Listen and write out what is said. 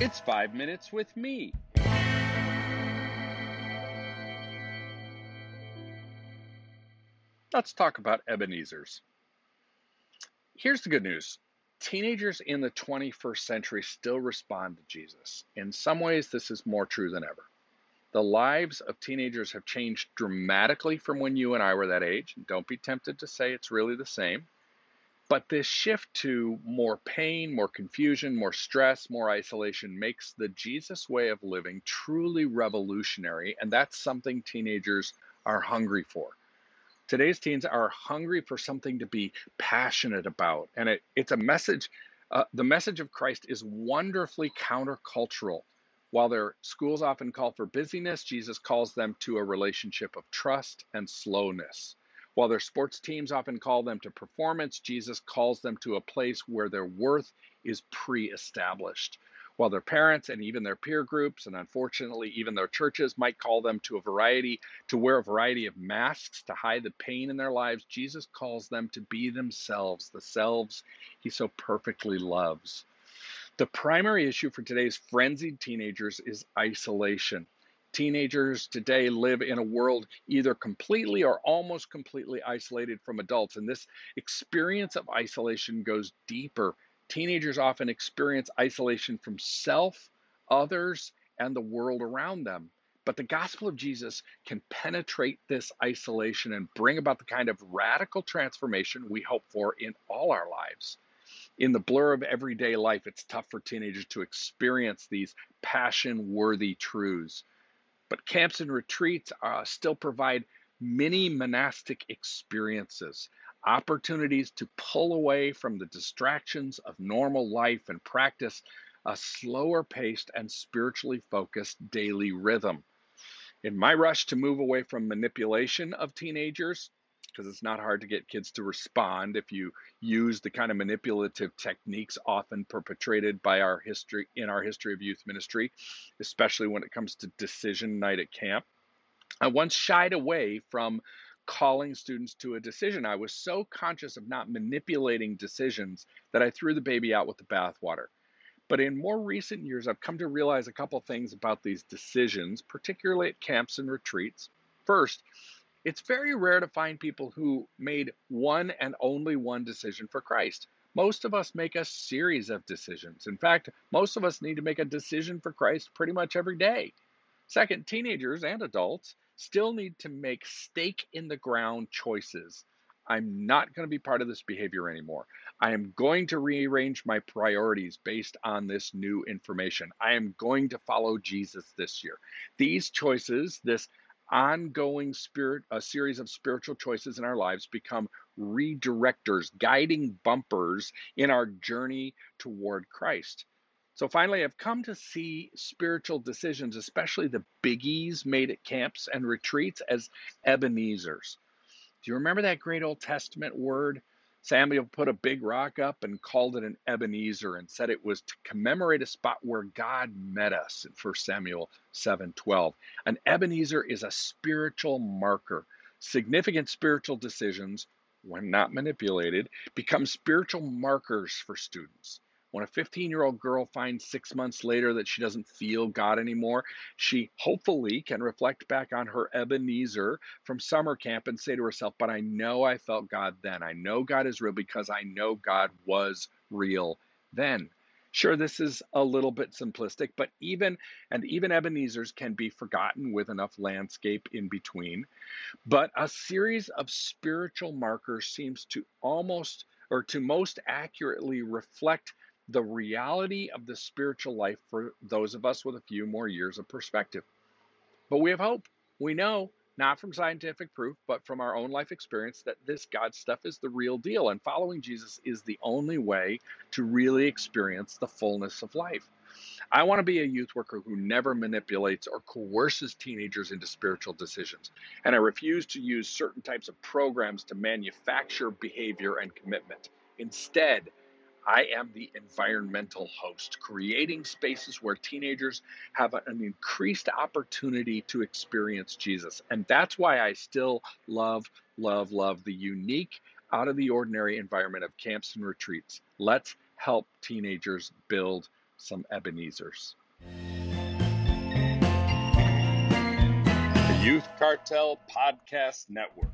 It's five minutes with me. Let's talk about Ebenezer's. Here's the good news teenagers in the 21st century still respond to Jesus. In some ways, this is more true than ever. The lives of teenagers have changed dramatically from when you and I were that age. Don't be tempted to say it's really the same. But this shift to more pain, more confusion, more stress, more isolation makes the Jesus way of living truly revolutionary. And that's something teenagers are hungry for. Today's teens are hungry for something to be passionate about. And it, it's a message, uh, the message of Christ is wonderfully countercultural. While their schools often call for busyness, Jesus calls them to a relationship of trust and slowness. While their sports teams often call them to performance, Jesus calls them to a place where their worth is pre established. While their parents and even their peer groups, and unfortunately even their churches, might call them to a variety, to wear a variety of masks to hide the pain in their lives, Jesus calls them to be themselves, the selves he so perfectly loves. The primary issue for today's frenzied teenagers is isolation. Teenagers today live in a world either completely or almost completely isolated from adults, and this experience of isolation goes deeper Teenagers often experience isolation from self, others, and the world around them. But the gospel of Jesus can penetrate this isolation and bring about the kind of radical transformation we hope for in all our lives. In the blur of everyday life, it's tough for teenagers to experience these passion worthy truths. But camps and retreats uh, still provide many monastic experiences opportunities to pull away from the distractions of normal life and practice a slower paced and spiritually focused daily rhythm. In my rush to move away from manipulation of teenagers, because it's not hard to get kids to respond if you use the kind of manipulative techniques often perpetrated by our history in our history of youth ministry, especially when it comes to decision night at camp. I once shied away from calling students to a decision. I was so conscious of not manipulating decisions that I threw the baby out with the bathwater. But in more recent years, I've come to realize a couple things about these decisions, particularly at camps and retreats. First, it's very rare to find people who made one and only one decision for Christ. Most of us make a series of decisions. In fact, most of us need to make a decision for Christ pretty much every day. Second, teenagers and adults still need to make stake in the ground choices. I'm not going to be part of this behavior anymore. I am going to rearrange my priorities based on this new information. I am going to follow Jesus this year. These choices, this ongoing spirit a series of spiritual choices in our lives become redirectors, guiding bumpers in our journey toward Christ. So finally, I've come to see spiritual decisions, especially the biggies made at camps and retreats, as Ebenezer's. Do you remember that great Old Testament word? Samuel put a big rock up and called it an Ebenezer and said it was to commemorate a spot where God met us in 1 Samuel 7:12. An Ebenezer is a spiritual marker. Significant spiritual decisions, when not manipulated, become spiritual markers for students. When a 15 year old girl finds six months later that she doesn't feel God anymore, she hopefully can reflect back on her Ebenezer from summer camp and say to herself, But I know I felt God then. I know God is real because I know God was real then. Sure, this is a little bit simplistic, but even and even Ebenezer's can be forgotten with enough landscape in between. But a series of spiritual markers seems to almost or to most accurately reflect the reality of the spiritual life for those of us with a few more years of perspective. But we have hope. We know, not from scientific proof, but from our own life experience, that this God stuff is the real deal. And following Jesus is the only way to really experience the fullness of life. I want to be a youth worker who never manipulates or coerces teenagers into spiritual decisions. And I refuse to use certain types of programs to manufacture behavior and commitment. Instead, I am the environmental host, creating spaces where teenagers have an increased opportunity to experience Jesus. And that's why I still love, love, love the unique, out of the ordinary environment of camps and retreats. Let's help teenagers build some Ebenezers. The Youth Cartel Podcast Network.